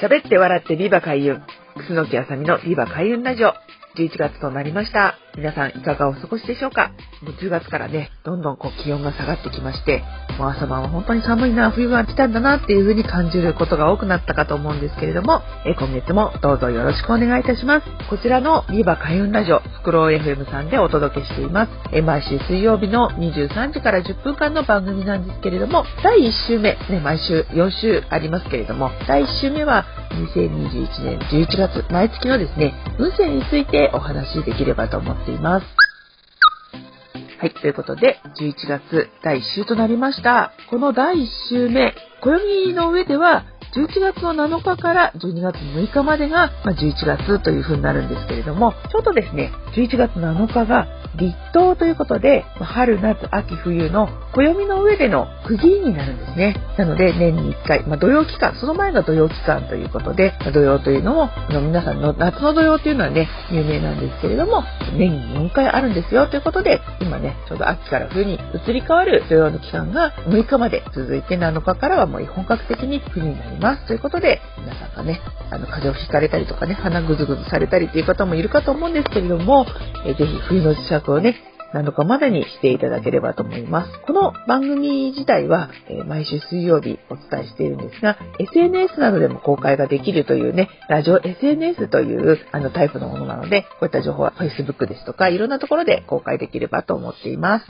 喋って笑ってビバ開運。楠木あさみのビバ開運ラジオ。11月となりました。皆さんいかがお過ごしでしょうか？もう10月からね、どんどんこう気温が下がってきまして、もう朝晩は本当に寒いな、冬が来たんだなっていう風に感じることが多くなったかと思うんですけれども、え今月もどうぞよろしくお願いいたします。こちらのビバ開運ラジオ、フクロウ FM さんでお届けしています。え毎週水曜日の23時から10分間の番組なんですけれども、第1週目、ね、毎週4週ありますけれども、第1週目は2021年11月、毎月のですね、運勢についてお話しできればと思っています。はい、ということで、11月第1週となりました。この第1週目、暦の上では、11月の7日から12月6日までが、ま11月という風になるんですけれども、ちょうどですね、11月7日が立冬ということで、春、夏、秋、冬の暦の上での区切りになるんですね。なので、年に1回、まあ、土曜期間、その前が土曜期間ということで、土曜というのも、の皆さんの夏の土曜というのはね、有名なんですけれども、年に4回あるんですよということで、今ね、ちょうど秋から冬に移り変わる土曜の期間が6日まで続いて7日からはもう本格的に冬になります。ということで、皆さんがね、あの、風邪をひかれたりとかね、鼻ぐずぐずされたりっていう方もいるかと思うんですけれども、えー、ぜひ冬の磁石をね、7日までにしていただければと思います。この番組自体は、えー、毎週水曜日お伝えしているんですが、SNS などでも公開ができるというね、ラジオ SNS というあのタイプのものなので、こういった情報は Facebook ですとか、いろんなところで公開できればと思っています。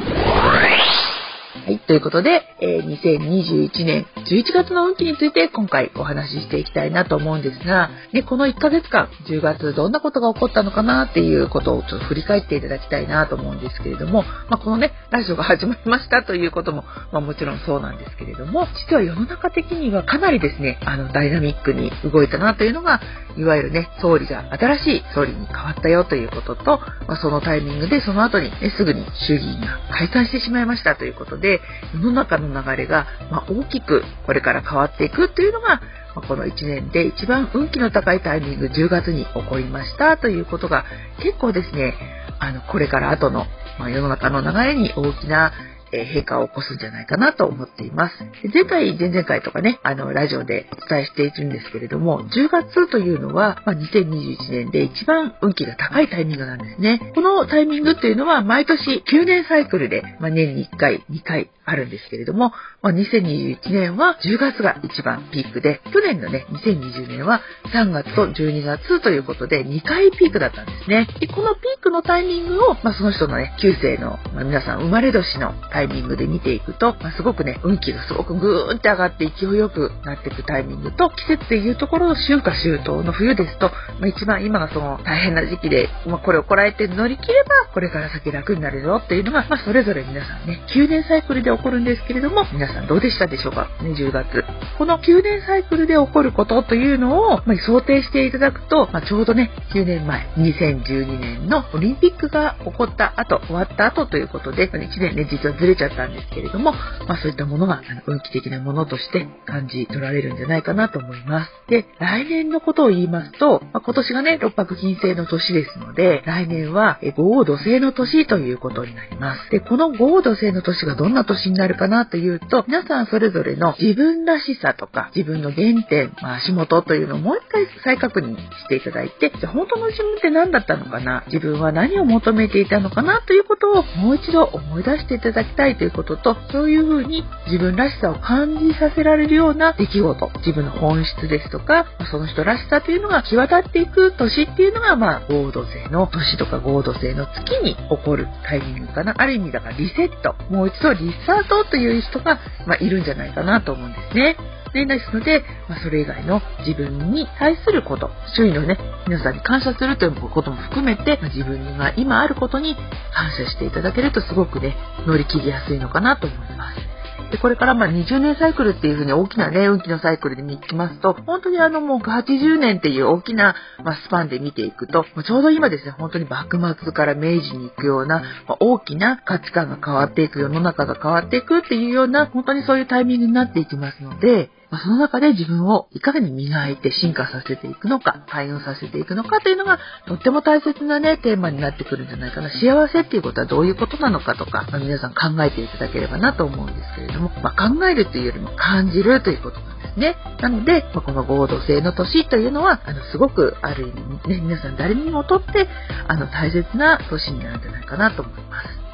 はい。ということで、えー、2021年11月の運気について今回お話ししていきたいなと思うんですが、ね、この1ヶ月間、10月どんなことが起こったのかなっていうことをちょっと振り返っていただきたいなと思うんですけれども、まあ、このね、ラジオが始まりましたということも、まあ、もちろんそうなんですけれども、実は世の中的にはかなりですね、あの、ダイナミックに動いたなというのが、いわゆるね、総理が新しい総理に変わったよということと、まあ、そのタイミングでその後に、ね、すぐに衆議院が解散してしまいましたということで、世の中の流れが、ま大きくこれから変わっていくというのが、まこの1年で一番運気の高いタイミング10月に起こりましたということが結構ですね、あの、これから後の、ま世の中の流れに大きなえ変化を起こすんじゃないかなと思っています。前回、前々回とかね、あの、ラジオでお伝えしているんですけれども、10月というのは、まあ、2021年で一番運気が高いタイミングなんですね。このタイミングっていうのは、毎年9年サイクルで、まあ、年に1回、2回あるんですけれども、まあ、2021年は10月が一番ピークで、去年のね、2020年は3月と12月ということで2回ピークだったんですね。で、このピークのタイミングを、まあ、その人のね、旧世の、まあ、皆さん生まれ年のタタイミングで見ていくと、まあ、すごくね、運気がすごくぐーんって上がって勢いよくなっていくタイミングと、季節でいうところの春夏秋冬の冬ですと、まあ、一番今がその大変な時期で、まあ、これをこらえて乗り切れば、これから先楽になるよっていうのが、まあ、それぞれ皆さんね、9年サイクルで起こるんですけれども、皆さんどうでしたでしょうか？ね、10月。この9年サイクルで起こることというのを、まあ、想定していただくと、まあ、ちょうどね、9年前、2012年のオリンピックが起こった後、終わった後ということで、1年ね、実はずれちゃったんですけれども、まあ、そういったものが、運気的なものとして感じ取られるんじゃないかなと思います。で、来年のことを言いますと、まあ、今年がね、六白金星の年ですので、来年は、豪土星の年ということになります。で、この豪土星の年がどんな年になるかなというと、皆さんそれぞれの自分らしさとか、自分の原点、まあ、足元というのをもう一回再確認していただいて、じゃ本当の自分って何だったのかな？自分は何を求めていたのかな？ということをもう一度思い出していただきたいということと、そういうふうに自分らしさを感じさせられるような出来事、自分の本質ですとか、その人らしさというのが際立っていく年っていうのが、まあ、合同性の年とか合同性の月に起こるタイミングかな。ある意味だからリセット、もう一度リスタートという人が、まあ、いるんじゃないかなと思うんですね。ね、ですので、まあ、それ以外の自分に対すること、周囲のね、皆さんに感謝するということも含めて、まあ、自分が今あることに感謝していただけるとすごくね、乗り切りやすいのかなと思います。で、これからまあ20年サイクルっていうふうに大きなね、運気のサイクルで見きますと、本当にあのもう80年っていう大きな、まスパンで見ていくと、ちょうど今ですね、本当に幕末から明治に行くような、ま大きな価値観が変わっていく、世の中が変わっていくっていうような、本当にそういうタイミングになっていきますので、まその中で自分をいかに磨いて進化させていくのか、開運させていくのかというのが、とっても大切なね、テーマになってくるんじゃないかな。幸せっていうことはどういうことなのかとか、まあ、皆さん考えていただければなと思うんですけれども、まあ、考えるというよりも感じるということなんですね。なので、ま、この合同性の年というのは、あの、すごくある意味ね、皆さん誰にもとって、あの、大切な年になるんじゃないかなと思います。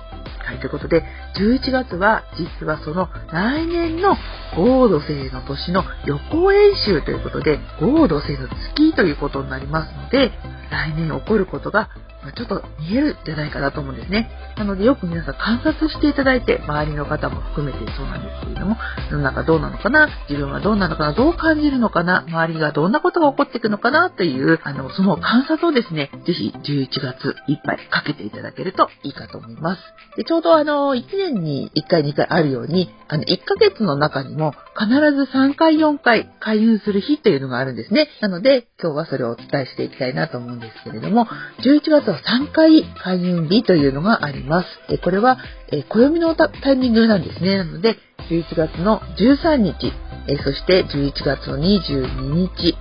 はい、ということで、11月は実はその来年の合土星の年の予行演習ということで、合土星の月ということになりますので、来年起こることがちょっと見えるんじゃないかなと思うんですね。なのでよく皆さん観察していただいて、周りの方も含めてそうなんですけれども、世の中どうなのかな、自分はどうなのかな、どう感じるのかな、周りがどんなことが起こっていくのかなという、あの、その観察をですね、ぜひ11月いっぱいかけていただけるといいかと思います。で、ちょうどあの、1年に1回2回あるように、あの、1ヶ月の中にも必ず3回4回開運する日というのがあるんですね。なので、今日はそれをお伝えしていきたいなと思うんですけれども、11月は3回開運日というのがあります。えこれは、え暦のタイミングなんですね。なので、11月の13日、えそして11月の22日、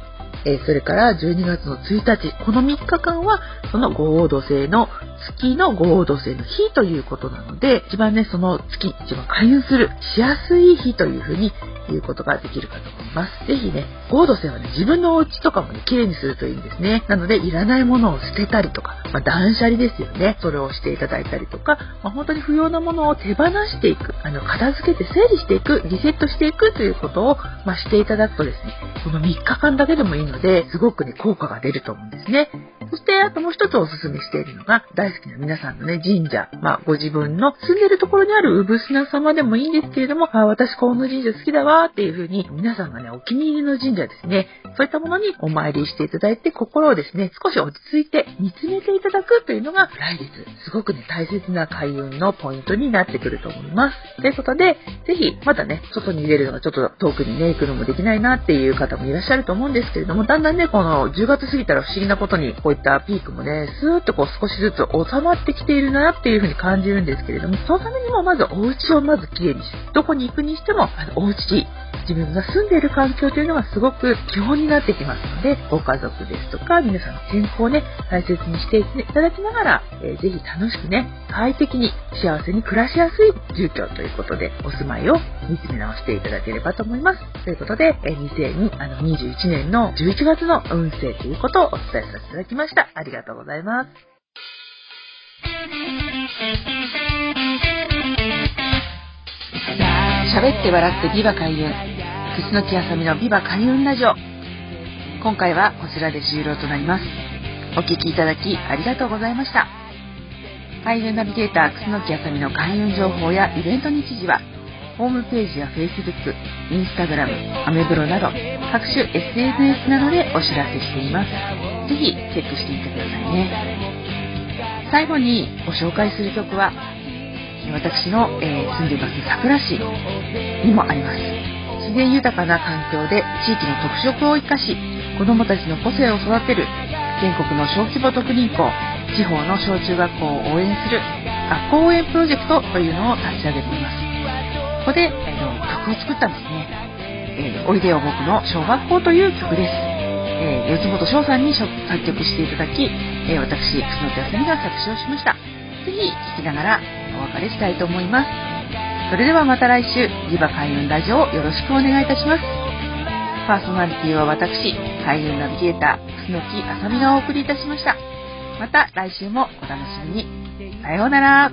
えそれから12月の1日、この3日間は、その合土星の月の合土星の日ということなので、一番ね、その月、一番開運する、しやすい日というふうに言うことができるかと思います。ぜひね、合土星はね、自分のお家とかもね、綺麗にするといいんですね。なので、いらないものを捨てたりとか、まあ、断捨離ですよね。それをしていただいたりとか、まあ、本当に不要なものを手放していく、あの、片付けて整理していく、リセットしていくということを、まあ、していただくとですね、この3日間だけでもいいので、すごくね、効果が出ると思うんですね。そして、あともう一つおすすめしているのが、大好きな皆さんのね、神社、まあ、ご自分の住んでるところにある産砂様でもいいんですけれども、あ私、この神社好きだわっていう風に、皆さんがね、お気に入りの神社ですね、そういったものにお参りしていただいて、心をですね、少し落ち着いて見つめていただくというのが、来月、すごくね、大切な開運のポイントになってくると思います。ということで、ぜひ、まだね、外に出るのがちょっと遠くにね、行くのもできないなっていう方もいらっしゃると思うんですけれども、だんだんね、この10月過ぎたら不思議なことに、こういったピークもね、スーッとこう少しずつ収まってきているなっていうふうに感じるんですけれども、そのためにもまずお家をまずきれいにして、どこに行くにしても、あの、お家、自分が住んでいる環境というのがすごく基本になってきますので、ご家族ですとか、皆さんの健康をね、大切にしていただきながら、えー、ぜひ楽しくね、快適に幸せに暮らしやすい住居ということで、お住まいを見つめ直していただければと思います。ということで、えー、2021年の11月の運勢ということをお伝えさせていただきました。ありがとうございます。喋って笑ってビバ開運。楠木あさみのビバ開運ラジオ。今回はこちらで終了となります。お聴きいただきありがとうございました。開運ナビゲーター楠木あさみの開運情報やイベント日時は、ホームページや Facebook、Instagram、アメブロなど各種 SNS などでお知らせしています。ぜひチェックしてみてくださいね。最後にご紹介する曲は私の、えー、住んでいます桜市にもあります。自然豊かな環境で地域の特色を生かし、子どもたちの個性を育てる全国の小規模特任校、地方の小中学校を応援する学校応援プロジェクトというのを立ち上げています。ここで、えー、曲を作ったんですね。えー、おいでよ僕の小学校という曲です。えー、四本翔さんに作曲していただき、えー、私、楠木あさみが作詞をしました。ぜひ聴きながらお別れしたいと思います。それではまた来週、リバ開運ラジオをよろしくお願いいたします。パーソナリティは私、開運ナビゲーター、楠木あさみがお送りいたしました。また来週もお楽しみに。さようなら。